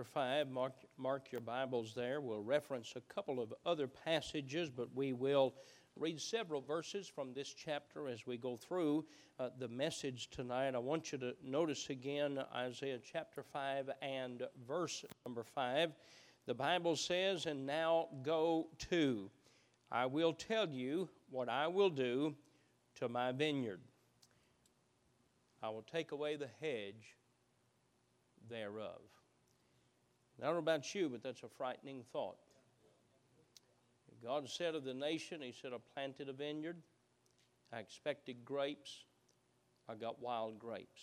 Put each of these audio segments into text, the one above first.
chapter 5. Mark, mark your Bibles there. We'll reference a couple of other passages, but we will read several verses from this chapter as we go through uh, the message tonight. I want you to notice again Isaiah chapter 5 and verse number 5. The Bible says, And now go to, I will tell you what I will do to my vineyard. I will take away the hedge thereof. I don't know about you, but that's a frightening thought. God said of the nation, He said, I planted a vineyard. I expected grapes. I got wild grapes.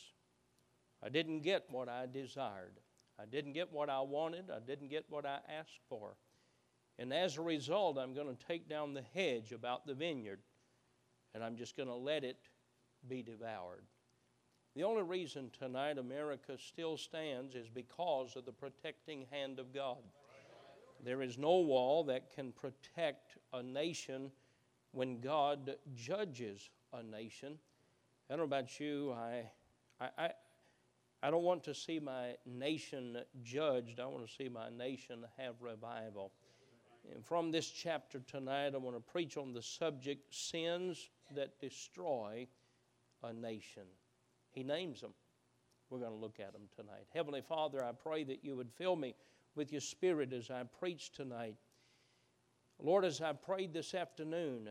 I didn't get what I desired. I didn't get what I wanted. I didn't get what I asked for. And as a result, I'm going to take down the hedge about the vineyard and I'm just going to let it be devoured. The only reason tonight America still stands is because of the protecting hand of God. There is no wall that can protect a nation when God judges a nation. I don't know about you, I, I, I, I don't want to see my nation judged. I want to see my nation have revival. And from this chapter tonight, I want to preach on the subject sins that destroy a nation. He names them. We're going to look at them tonight. Heavenly Father, I pray that you would fill me with your spirit as I preach tonight. Lord, as I prayed this afternoon,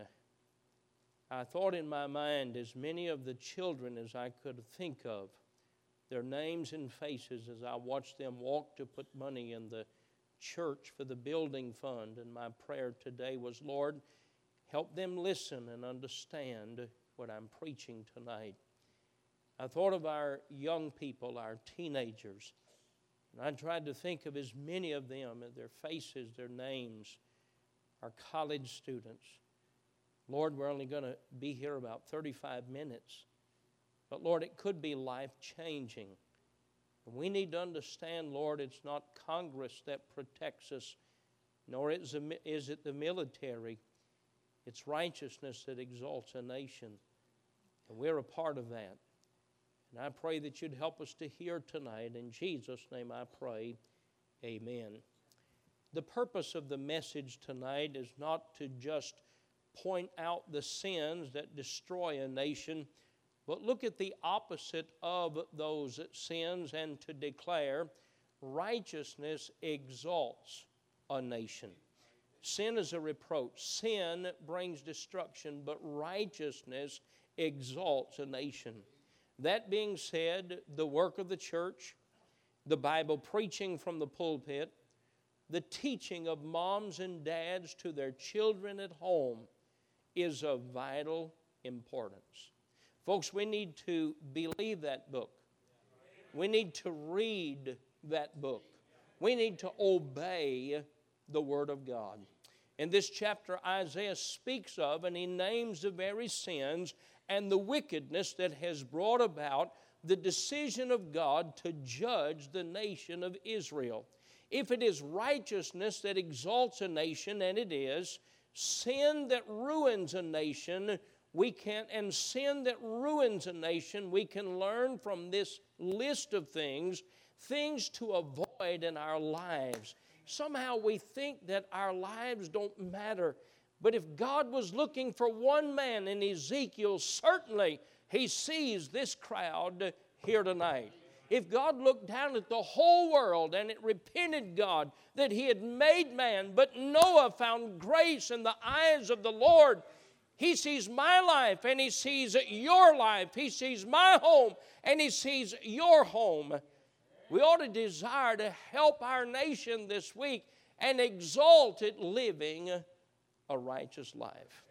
I thought in my mind as many of the children as I could think of, their names and faces as I watched them walk to put money in the church for the building fund. And my prayer today was, Lord, help them listen and understand what I'm preaching tonight. I thought of our young people, our teenagers, and I tried to think of as many of them, their faces, their names, our college students. Lord, we're only going to be here about 35 minutes, but Lord, it could be life changing. We need to understand, Lord, it's not Congress that protects us, nor is it the military. It's righteousness that exalts a nation. And we're a part of that. And I pray that you'd help us to hear tonight. In Jesus' name I pray. Amen. The purpose of the message tonight is not to just point out the sins that destroy a nation, but look at the opposite of those sins and to declare righteousness exalts a nation. Sin is a reproach. Sin brings destruction, but righteousness exalts a nation. That being said, the work of the church, the Bible preaching from the pulpit, the teaching of moms and dads to their children at home is of vital importance. Folks, we need to believe that book. We need to read that book. We need to obey the Word of God. In this chapter, Isaiah speaks of and he names the very sins and the wickedness that has brought about the decision of God to judge the nation of Israel. If it is righteousness that exalts a nation, and it is, sin that ruins a nation, we can, and sin that ruins a nation, we can learn from this list of things, things to avoid in our lives. Somehow we think that our lives don't matter. But if God was looking for one man in Ezekiel, certainly he sees this crowd here tonight. If God looked down at the whole world and it repented God that he had made man, but Noah found grace in the eyes of the Lord, he sees my life and he sees your life. He sees my home and he sees your home. We ought to desire to help our nation this week and exalt it living a righteous life.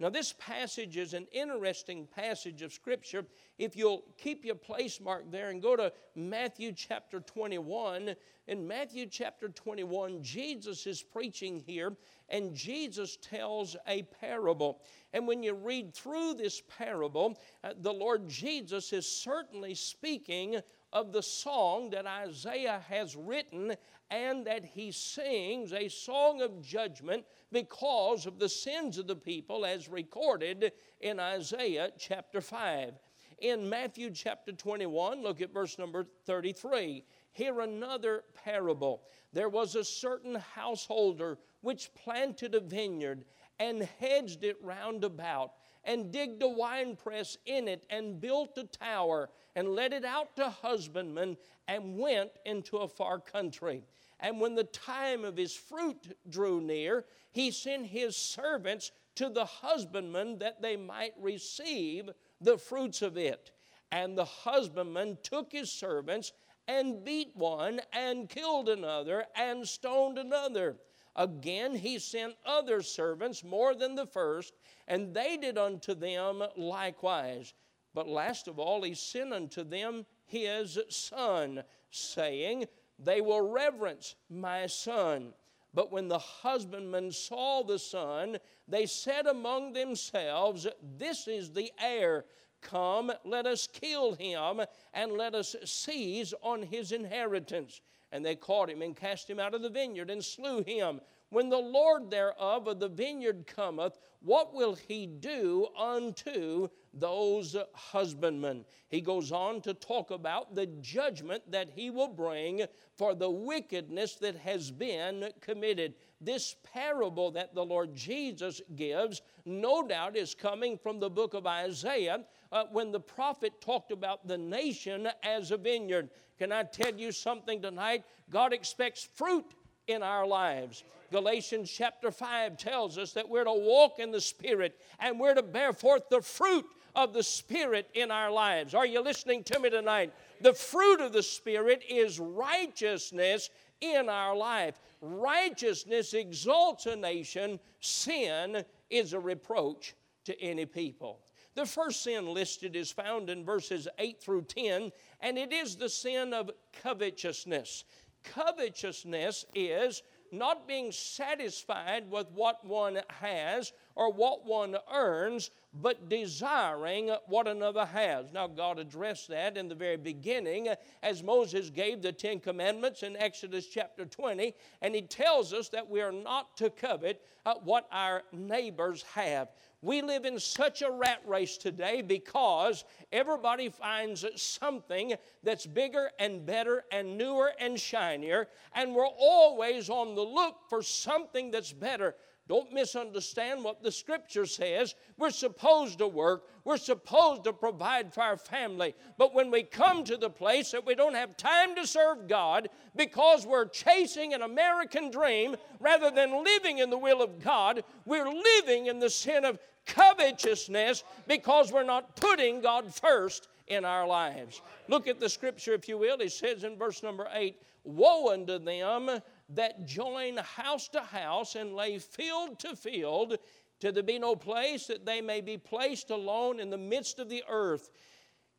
Now, this passage is an interesting passage of Scripture. If you'll keep your place mark there and go to Matthew chapter 21, in Matthew chapter 21, Jesus is preaching here, and Jesus tells a parable. And when you read through this parable, uh, the Lord Jesus is certainly speaking of the song that Isaiah has written and that he sings a song of judgment because of the sins of the people as recorded in Isaiah chapter 5. In Matthew chapter 21, look at verse number 33. Hear another parable. There was a certain householder which planted a vineyard and hedged it round about, and digged a winepress in it, and built a tower, and let it out to husbandmen, and went into a far country. And when the time of his fruit drew near, he sent his servants to the husbandman that they might receive the fruits of it. And the husbandman took his servants and beat one and killed another and stoned another. Again, he sent other servants more than the first, and they did unto them likewise. But last of all, he sent unto them his son, saying, They will reverence my son. But when the husbandmen saw the son, they said among themselves, This is the heir. Come, let us kill him, and let us seize on his inheritance. And they caught him and cast him out of the vineyard and slew him. When the Lord thereof of the vineyard cometh, what will he do unto those husbandmen? He goes on to talk about the judgment that he will bring for the wickedness that has been committed. This parable that the Lord Jesus gives, no doubt, is coming from the book of Isaiah uh, when the prophet talked about the nation as a vineyard. Can I tell you something tonight? God expects fruit in our lives. Galatians chapter 5 tells us that we're to walk in the Spirit and we're to bear forth the fruit of the Spirit in our lives. Are you listening to me tonight? The fruit of the Spirit is righteousness in our life. Righteousness exalts a nation, sin is a reproach to any people. The first sin listed is found in verses 8 through 10, and it is the sin of covetousness. Covetousness is not being satisfied with what one has or what one earns, but desiring what another has. Now, God addressed that in the very beginning as Moses gave the Ten Commandments in Exodus chapter 20, and He tells us that we are not to covet uh, what our neighbors have. We live in such a rat race today because everybody finds something that's bigger and better and newer and shinier, and we're always on the look for something that's better. Don't misunderstand what the scripture says. We're supposed to work, we're supposed to provide for our family. But when we come to the place that we don't have time to serve God because we're chasing an American dream rather than living in the will of God, we're living in the sin of covetousness because we're not putting God first in our lives. Look at the scripture, if you will. He says in verse number 8 Woe unto them that join house to house and lay field to field, till there be no place that they may be placed alone in the midst of the earth.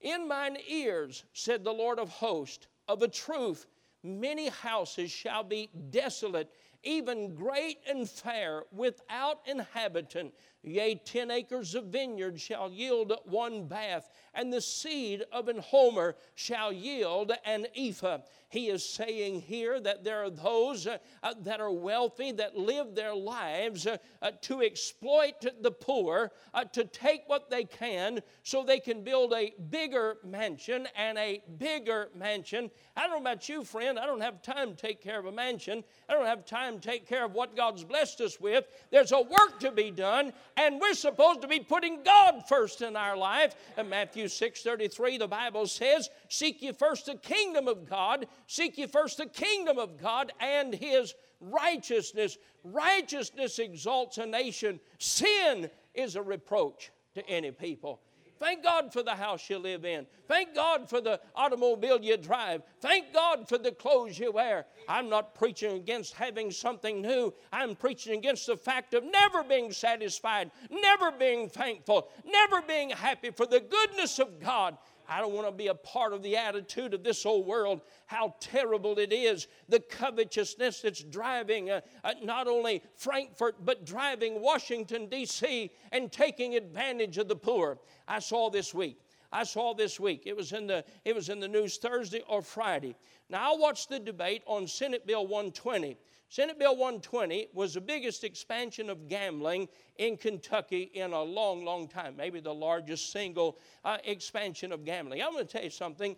In mine ears, said the Lord of hosts, of a truth, many houses shall be desolate, even great and fair, without inhabitant. Yea, ten acres of vineyard shall yield one bath, and the seed of an homer shall yield an ephah. He is saying here that there are those uh, uh, that are wealthy that live their lives uh, uh to exploit the poor, uh, to take what they can so they can build a bigger mansion and a bigger mansion. I don't know about you, friend. I don't have time to take care of a mansion. I don't have time to take care of what God's blessed us with. There's a work to be done, and we're supposed to be putting God first in our life. In Matthew 6 33, the Bible says, Seek ye first the kingdom of God, seek ye first the kingdom of God and his righteousness. Righteousness exalts a nation, sin is a reproach to any people. Thank God for the house you live in. Thank God for the automobile you drive. Thank God for the clothes you wear. I'm not preaching against having something new. I'm preaching against the fact of never being satisfied, never being thankful, never being happy for the goodness of God I don't want to be a part of the attitude of this old world, how terrible it is, the covetousness that's driving uh, uh, not only Frankfort, but driving Washington, D.C., and taking advantage of the poor. I saw this week. I saw this week. It was in the it was in the news Thursday or Friday. Now I watched the debate on Senate Bill 120. Senate Bill 120 was the biggest expansion of gambling in Kentucky in a long, long time, maybe the largest single uh, expansion of gambling. I'm going to tell you something.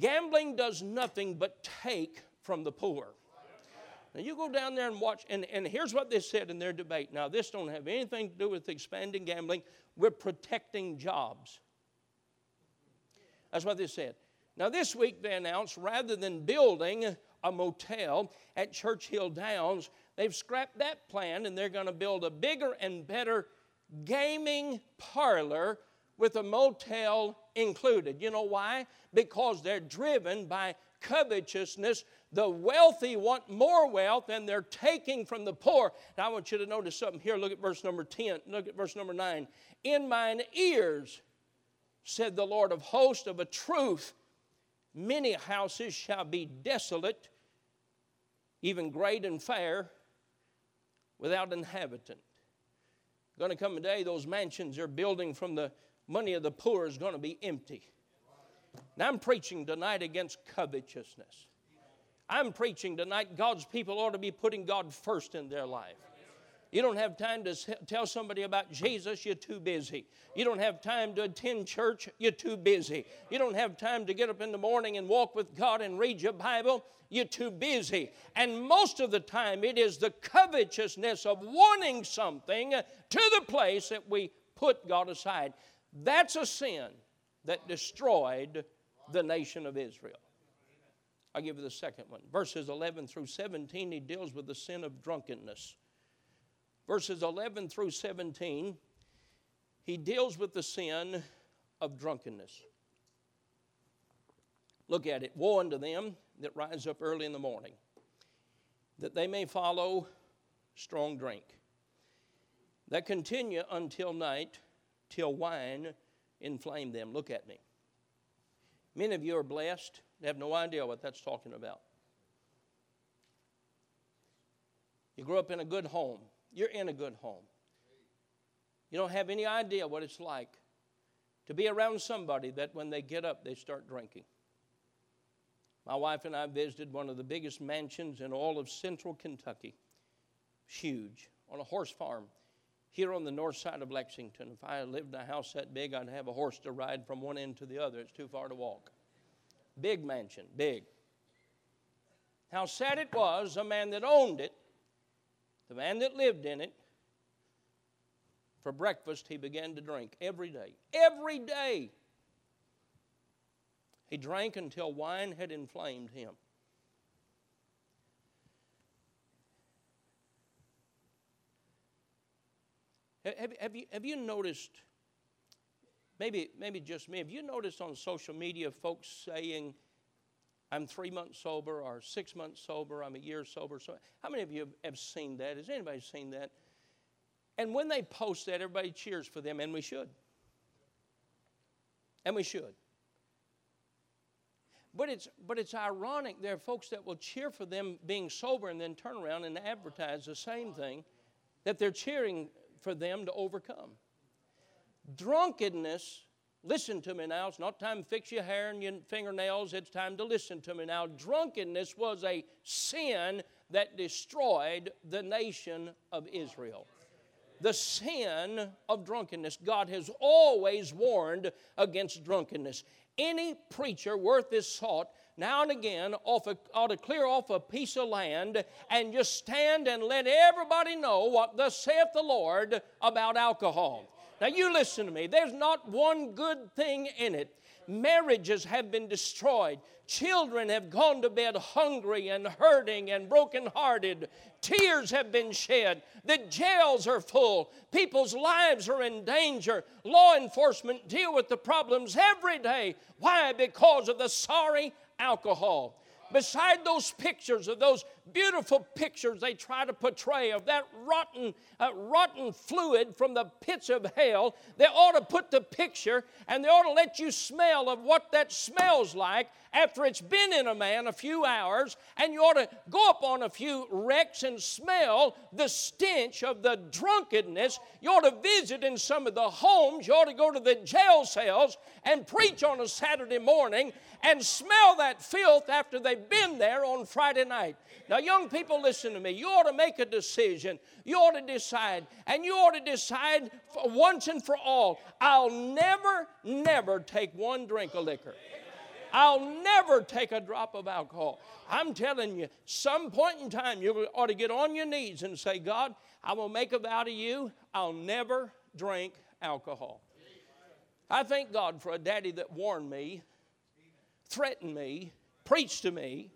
Gambling does nothing but take from the poor. Now you go down there and watch, and, and here's what they said in their debate. Now, this don't have anything to do with expanding gambling. We're protecting jobs. That's what they said. Now, this week they announced rather than building a motel at Churchill Downs, they've scrapped that plan and they're going to build a bigger and better gaming parlor with a motel included. You know why? Because they're driven by covetousness. The wealthy want more wealth and they're taking from the poor. Now, I want you to notice something here. Look at verse number 10. Look at verse number 9. In mine ears, said the Lord of hosts, of a truth, many houses shall be desolate, even great and fair, without inhabitant. Going to come a day, those mansions they're building from the money of the poor is going to be empty. Now, I'm preaching tonight against covetousness. I'm preaching tonight God's people ought to be putting God first in their life. You don't have time to tell somebody about Jesus, you're too busy. You don't have time to attend church, you're too busy. You don't have time to get up in the morning and walk with God and read your Bible, you're too busy. And most of the time, it is the covetousness of wanting something to the place that we put God aside. That's a sin that destroyed the nation of Israel. I'll give you the second one. Verses 11 through 17, he deals with the sin of drunkenness. Verses 11 through 17, he deals with the sin of drunkenness. Look at it. Woe unto them that rise up early in the morning, that they may follow strong drink, that continue until night, till wine inflame them. Look at me. Many of you are blessed, they have no idea what that's talking about. You grew up in a good home, you're in a good home. You don't have any idea what it's like to be around somebody that when they get up, they start drinking. My wife and I visited one of the biggest mansions in all of central Kentucky. Huge, on a horse farm here on the north side of Lexington. If I lived in a house that big, I'd have a horse to ride from one end to the other. It's too far to walk. Big mansion, big. How sad it was, a man that owned it, the man that lived in it, for breakfast he began to drink every day. Every day. He drank until wine had inflamed him. Have, have, you, have you noticed, maybe, maybe just me, have you noticed on social media folks saying, I'm three months sober or six months sober, I'm a year sober? So, how many of you have seen that? Has anybody seen that? And when they post that, everybody cheers for them, and we should. And we should. But it's, but it's ironic. There are folks that will cheer for them being sober and then turn around and advertise the same thing that they're cheering for them to overcome. Drunkenness, listen to me now, it's not time to fix your hair and your fingernails, it's time to listen to me now. Drunkenness was a sin that destroyed the nation of Israel. The sin of drunkenness. God has always warned against drunkenness. Any preacher worth his salt now and again off a, ought to clear off a piece of land and just stand and let everybody know what thus saith the Lord about alcohol. Now, you listen to me. There's not one good thing in it. Marriages have been destroyed. Children have gone to bed hungry and hurting and brokenhearted. Tears have been shed. The jails are full. People's lives are in danger. Law enforcement deal with the problems every day. Why? Because of the sorry alcohol. Beside those pictures of those beautiful pictures they try to portray of that rotten, uh, rotten fluid from the pits of hell, they ought to put the picture and they ought to let you smell of what that smells like after it's been in a man a few hours, and you ought to go up on a few wrecks and smell the stench of the drunkenness. You ought to visit in some of the homes. You ought to go to the jail cells and preach on a Saturday morning and smell that filth after they've been there on Friday night. Now, young people, listen to me. You ought to make a decision. You ought to decide. And you ought to decide once and for all I'll never, never take one drink of liquor. I'll never take a drop of alcohol. I'm telling you, some point in time, you ought to get on your knees and say, God, I will make a vow to you, I'll never drink alcohol. I thank God for a daddy that warned me, threatened me, preached to me,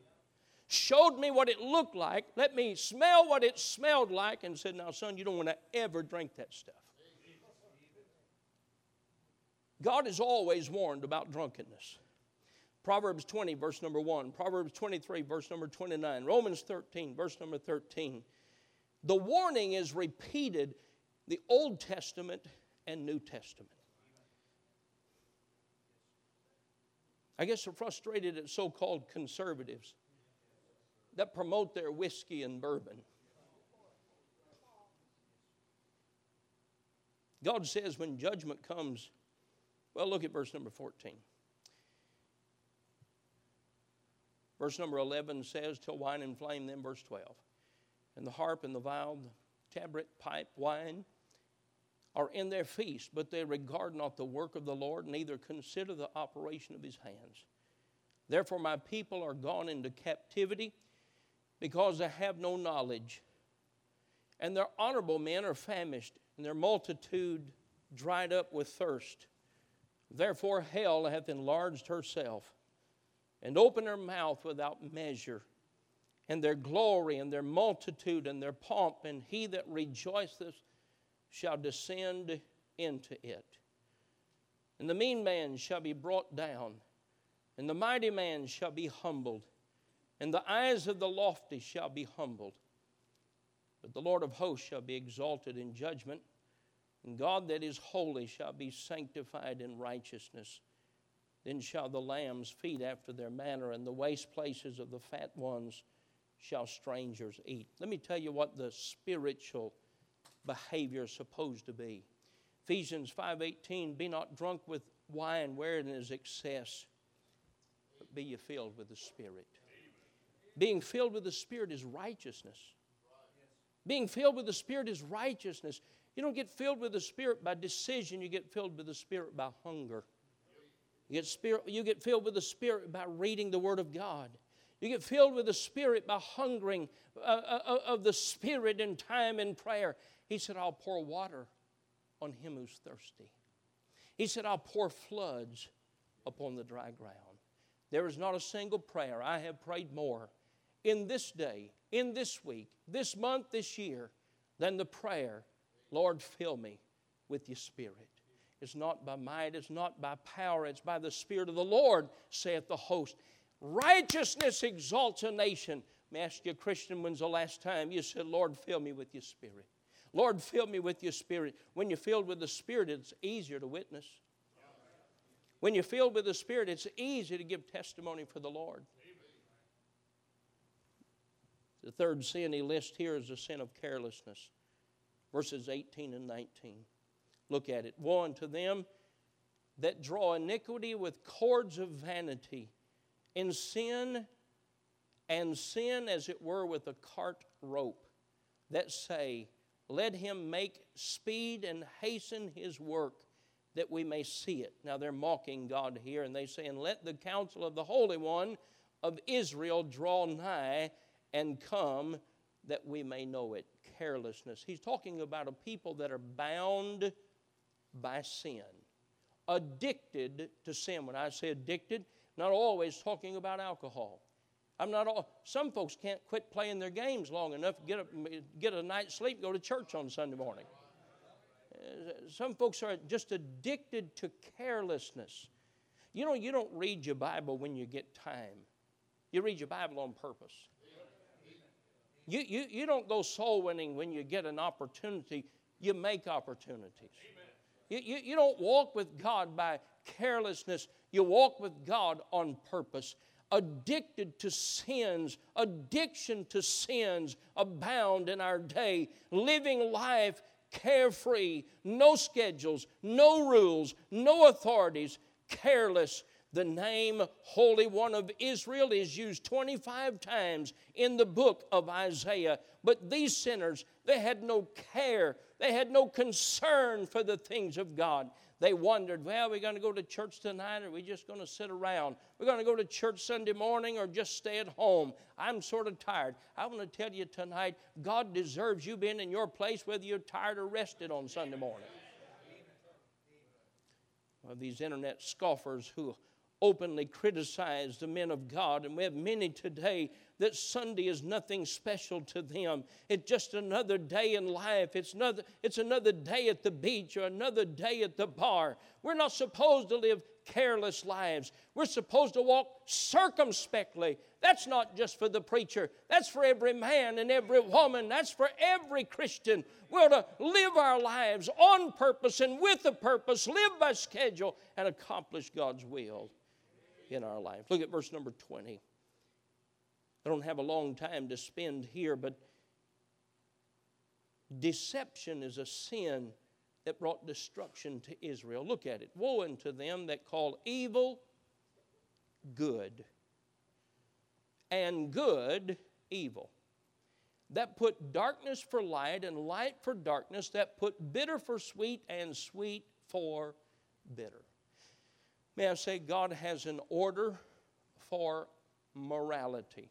showed me what it looked like, let me smell what it smelled like, and said, Now, son, you don't want to ever drink that stuff. God is always warned about drunkenness. Proverbs 20, verse number 1, Proverbs 23, verse number 29, Romans 13, verse number 13. The warning is repeated the Old Testament and New Testament. I guess they're frustrated at so called conservatives that promote their whiskey and bourbon. God says when judgment comes, well, look at verse number 14. Verse number 11 says, Till wine and flame, then verse 12. And the harp and the viol, the tabret, pipe, wine are in their feast, but they regard not the work of the Lord, neither consider the operation of his hands. Therefore, my people are gone into captivity because they have no knowledge. And their honorable men are famished, and their multitude dried up with thirst. Therefore, hell hath enlarged herself and opened her mouth without measure. And their glory and their multitude and their pomp, and he that rejoiceth shall descend into it. And the mean man shall be brought down, and the mighty man shall be humbled, and the eyes of the lofty shall be humbled. But the Lord of hosts shall be exalted in judgment and God that is holy shall be sanctified in righteousness. Then shall the lambs feed after their manner, and the waste places of the fat ones shall strangers eat. Let me tell you what the spiritual behavior is supposed to be. Ephesians 5:18, be not drunk with wine wherein is excess, but be ye filled with the Spirit. Being filled with the Spirit is righteousness. Being filled with the Spirit is righteousness. You don't get filled with the Spirit by decision, you get filled with the Spirit by hunger. You get, spirit, you get filled with the Spirit by reading the Word of God. You get filled with the Spirit by hungering uh, uh, uh, of the Spirit in time and prayer. He said, I'll pour water on him who's thirsty. He said, I'll pour floods upon the dry ground. There is not a single prayer I have prayed more in this day, in this week, this month, this year, than the prayer Lord, fill me with your Spirit. It's not by might, it's not by power, it's by the Spirit of the Lord, saith the host. Righteousness exalts a nation. May I ask you, Christian, when's the last time you said, Lord, fill me with your Spirit? Lord, fill me with your Spirit. When you're filled with the Spirit, it's easier to witness. When you're filled with the Spirit, it's easy to give testimony for the Lord. The third sin he lists here is the sin of carelessness verses 18 and 19. Look at it. Woe unto them that draw iniquity with cords of vanity, in sin, and sin as it were with a cart rope, that say, Let him make speed and hasten his work, that we may see it. Now they're mocking God here, and they say, And let the counsel of the Holy One of Israel draw nigh and come that we may know it carelessness. He's talking about a people that are bound by sin, addicted to sin. When I say addicted, not always talking about alcohol. I'm not all, some folks can't quit playing their games long enough, get a, get a night's sleep, go to church on Sunday morning. Uh, some folks are just addicted to carelessness. You know, you don't read your Bible when you get time. You read your Bible on purpose. You, you, you don't go soul winning when you get an opportunity, you make opportunities. You, you, you don't walk with God by carelessness, you walk with God on purpose. Addicted to sins, addiction to sins abound in our day. Living life carefree, no schedules, no rules, no authorities, careless the name Holy One of Israel is used 25 times in the book of Isaiah. But these sinners, they had no care, they had no concern for the things of God. They wondered, well, we're going to go to church tonight or are we just going to sit around? We're going to go to church Sunday morning or just stay at home. I'm sort of tired. I want to tell you tonight, God deserves you being in your place whether you're tired or rested on Sunday morning. Well, these internet scoffers who openly criticize the men of God, and we have many today that Sunday is nothing special to them. It's just another day in life. It's another, it's another day at the beach or another day at the bar. We're not supposed to live careless lives. We're supposed to walk circumspectly. That's not just for the preacher, that's for every man and every woman, that's for every Christian. We're to live our lives on purpose and with a purpose, live by schedule, and accomplish God's will in our life. Look at verse number 20. I don't have a long time to spend here, but deception is a sin that brought destruction to Israel. Look at it. Woe unto them that call evil good, and good evil. That put darkness for light and light for darkness, that put bitter for sweet and sweet for bitter. May I say, God has an order for morality.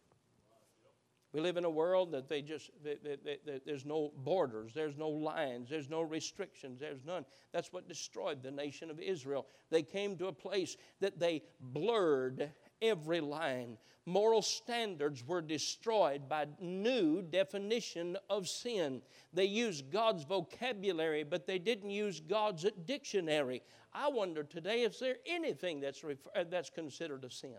We live in a world that they just, they, they, they, there's no borders, there's no lines, there's no restrictions, there's none. That's what destroyed the nation of Israel. They came to a place that they blurred every line. Moral standards were destroyed by new definition of sin. They used God's vocabulary, but they didn't use God's dictionary. I wonder today if there anything that's, refer- uh, that's considered a sin.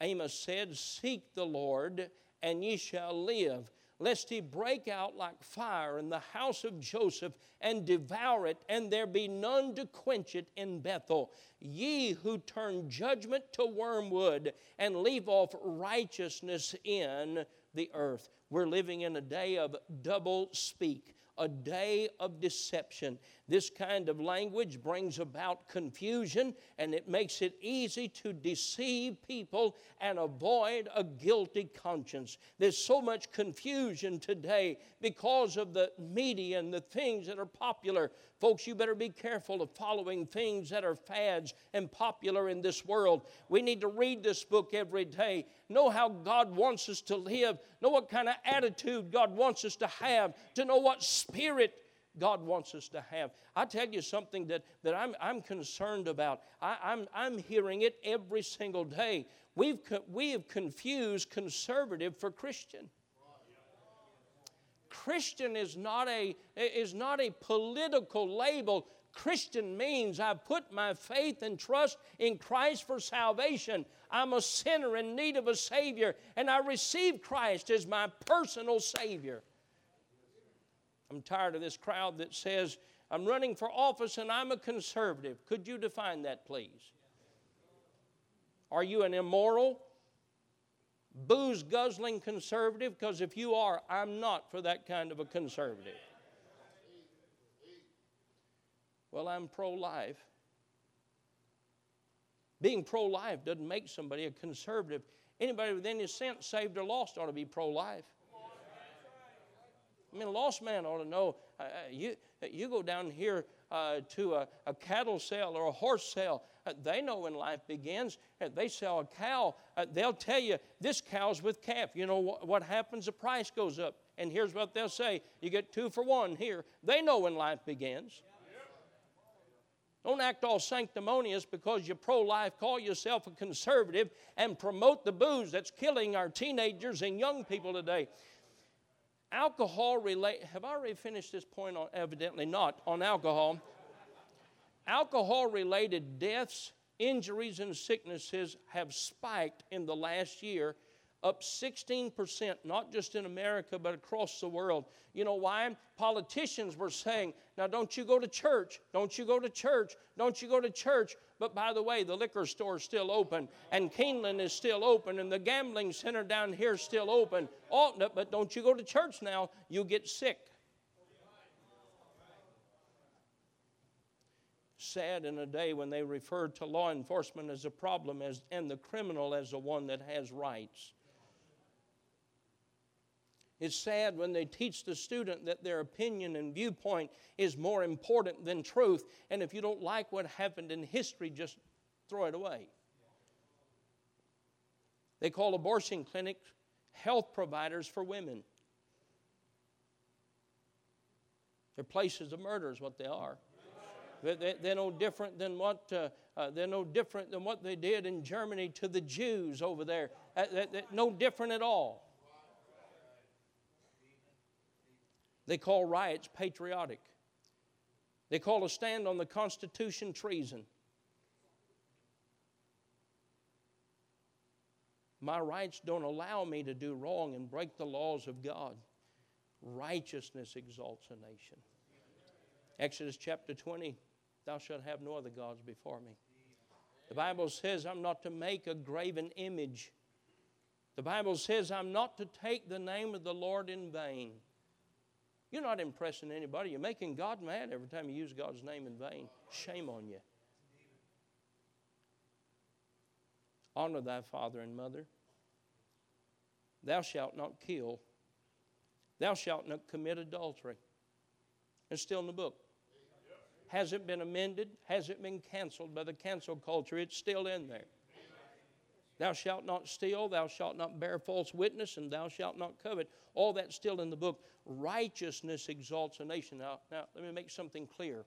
Amos said, Seek the Lord, and ye shall live, lest he break out like fire in the house of Joseph and devour it, and there be none to quench it in Bethel. Ye who turn judgment to wormwood and leave off righteousness in the earth. We're living in a day of double speak a day of deception. This kind of language brings about confusion and it makes it easy to deceive people and avoid a guilty conscience. There's so much confusion today because of the media and the things that are popular. Folks, you better be careful of following things that are fads and popular in this world. We need to read this book every day, know how God wants us to live, know what kind of attitude God wants us to have, to know what spirit God wants us to have. I tell you something that, that I'm, I'm concerned about. I, I'm, I'm hearing it every single day. We've, we have confused conservative for Christian. Christian is not a, is not a political label. Christian means I've put my faith and trust in Christ for salvation. I'm a sinner in need of a Savior, and I receive Christ as my personal Savior. I'm tired of this crowd that says, I'm running for office and I'm a conservative. Could you define that, please? Are you an immoral, booze guzzling conservative? Because if you are, I'm not for that kind of a conservative. Well, I'm pro life. Being pro life doesn't make somebody a conservative. Anybody with any sense, saved or lost, ought to be pro life. I mean, a lost man ought to know. Uh, uh, you, you go down here uh, to a, a, cattle sale or a horse sale, uh, they know when life begins. Uh, they sell a cow, uh, they'll tell you this cow's with calf. You know wh- what happens? The price goes up. And here's what they'll say you get two for one here. They know when life begins. Don't act all sanctimonious because you're pro life, call yourself a conservative, and promote the booze that's killing our teenagers and young people today. Alcohol relate have I already finished this point on evidently not on alcohol? Alcohol related deaths injuries and sicknesses have spiked in the last year up 16%, not just in America, but across the world. You know why? Politicians were saying, now don't you go to church, don't you go to church, don't you go to church. But by the way, the liquor store is still open, and Keeneland is still open, and the gambling center down here is still open. Oh, but don't you go to church now, you get sick. sad in a day when they refer to law enforcement as a problem as, and the criminal as the one that has rights. It's sad when they teach the student that their opinion and viewpoint is more important than truth. And if you don't like what happened in history, just throw it away. They call abortion clinics health providers for women. They're places of murder, is what they are. They're no different than what uh, uh, they're no different than what they did in Germany to the Jews over there. Uh, no different at all. They call riots patriotic. They call a stand on the Constitution treason. My rights don't allow me to do wrong and break the laws of God. Righteousness exalts a nation. Exodus chapter 20 Thou shalt have no other gods before me. The Bible says I'm not to make a graven image. The Bible says I'm not to take the name of the Lord in vain. You're not impressing anybody. You're making God mad every time you use God's name in vain. Shame on you. Honor thy father and mother. Thou shalt not kill. Thou shalt not commit adultery. It's still in the book. Has it been amended? Has it been canceled by the cancel culture? It's still in there. Thou shalt not steal, thou shalt not bear false witness, and thou shalt not covet. All that's still in the book. Righteousness exalts a nation. Now, now let me make something clear.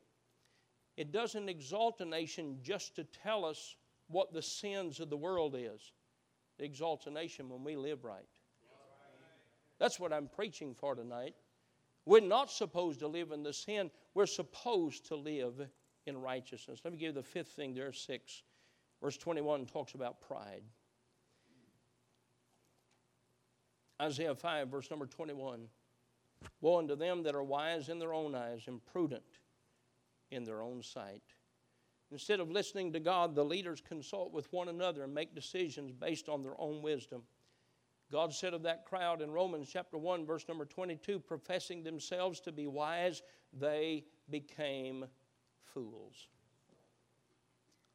It doesn't exalt a nation just to tell us what the sins of the world is. It exalts a nation when we live right. That's what I'm preaching for tonight. We're not supposed to live in the sin, we're supposed to live in righteousness. Let me give you the fifth thing there, are six. Verse 21 talks about pride. Isaiah 5, verse number 21. Woe unto them that are wise in their own eyes and prudent in their own sight. Instead of listening to God, the leaders consult with one another and make decisions based on their own wisdom. God said of that crowd in Romans chapter 1, verse number 22 professing themselves to be wise, they became fools.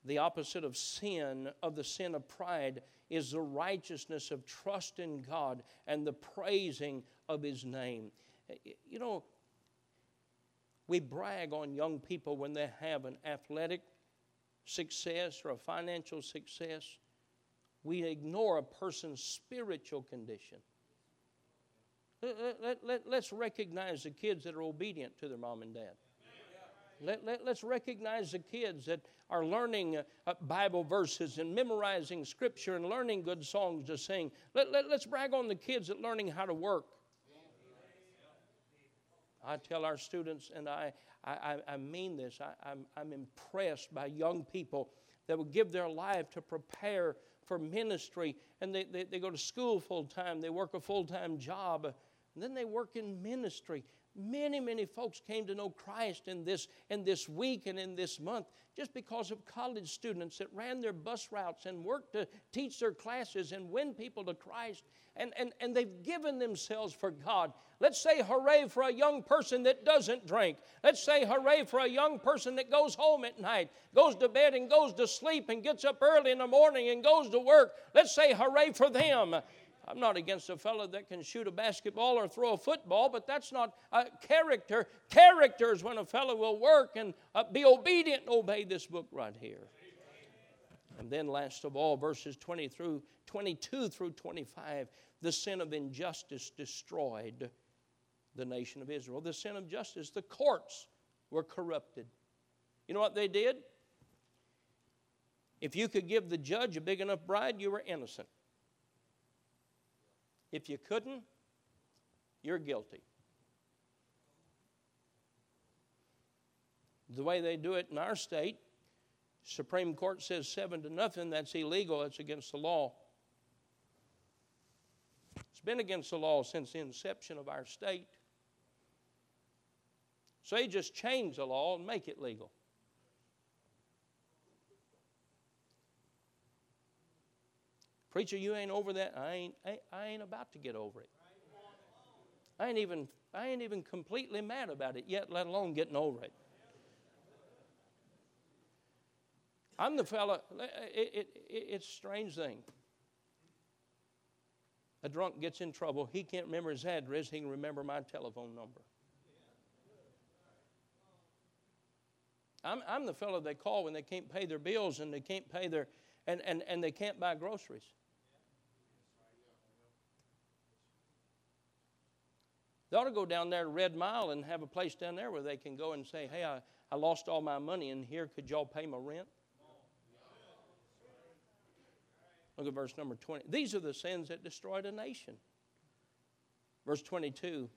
The opposite of sin, of the sin of pride, is the righteousness of trust in God and the praising of His name. You know, we brag on young people when they have an athletic success or a financial success. We ignore a person's spiritual condition. Let, let, let, us recognize the kids that are obedient to their mom and dad. Let, let, us recognize the kids that are learning uh, Bible verses and memorizing Scripture and learning good songs to sing. Let, let, let's brag on the kids that learning how to work. I tell our students, and I, I, I mean this, I, I'm, I'm impressed by young people that will give their life to prepare for ministry. And they, they, they go to school full time, they work a full time job, and then they work in ministry. Many, many folks came to know Christ in this, in this week and in this month just because of college students that ran their bus routes and worked to teach their classes and win people to Christ. And, and, and they've given themselves for God. Let's say hooray for a young person that doesn't drink. Let's say hooray for a young person that goes home at night, goes to bed and goes to sleep and gets up early in the morning and goes to work. Let's say hooray for them. I'm not against a fellow that can shoot a basketball or throw a football, but that's not uh, character. Character is when a fellow will work and uh, be obedient and obey this book right here. And then, last of all, verses 20 through 22 through 25, the sin of injustice destroyed the nation of Israel. The sin of justice, the courts were corrupted. You know what they did? If you could give the judge a big enough bribe, you were innocent. If you couldn't, you're guilty. The way they do it in our state, Supreme Court says seven to nothing, that's illegal, it's against the law. It's been against the law since the inception of our state. So they just change the law and make it legal. Preacher, you ain't over that. I ain't, I, I ain't about to get over it. I ain't even I ain't even completely mad about it yet, let alone getting over it. I'm the fella. It, it, it, it's a strange thing. A drunk gets in trouble. He can't remember his address. He can remember my telephone number. I'm, I'm the fellow they call when they can't pay their bills and they can't pay their, and, and, and they can't buy groceries. They ought to go down there to Red Mile and have a place down there where they can go and say, hey, I, I lost all my money and here, could y'all pay my rent? Look at verse number 20. These are the sins that destroyed a nation. Verse 22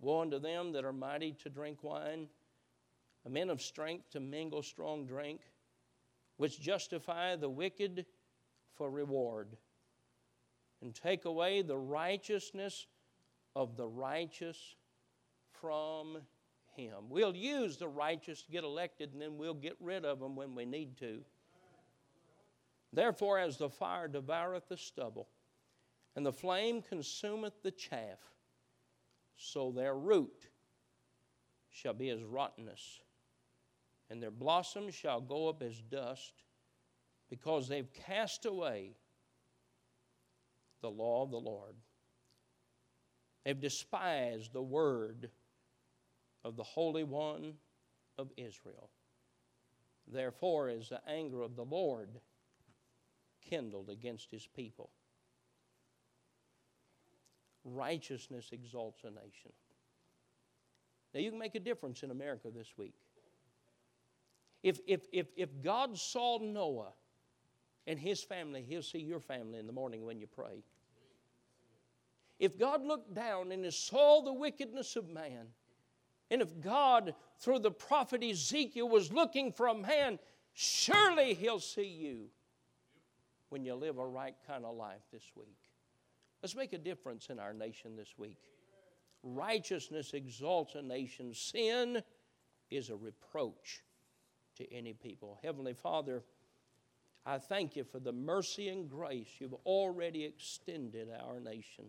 Woe unto them that are mighty to drink wine, men of strength to mingle strong drink, which justify the wicked for reward, and take away the righteousness of the righteous from him. We'll use the righteous to get elected, and then we'll get rid of them when we need to. Therefore, as the fire devoureth the stubble, and the flame consumeth the chaff, so their root shall be as rottenness, and their blossoms shall go up as dust, because they've cast away the law of the Lord. They've despised the word of the Holy One of Israel. Therefore is the anger of the Lord kindled against his people. Righteousness exalts a nation. Now, you can make a difference in America this week. If, if, if, if God saw Noah and his family, he'll see your family in the morning when you pray. If God looked down and saw the wickedness of man, and if God, through the prophet Ezekiel, was looking for a man, surely he'll see you when you live a right kind of life this week. Let's make a difference in our nation this week. Righteousness exalts a nation, sin is a reproach to any people. Heavenly Father, I thank you for the mercy and grace you've already extended our nation.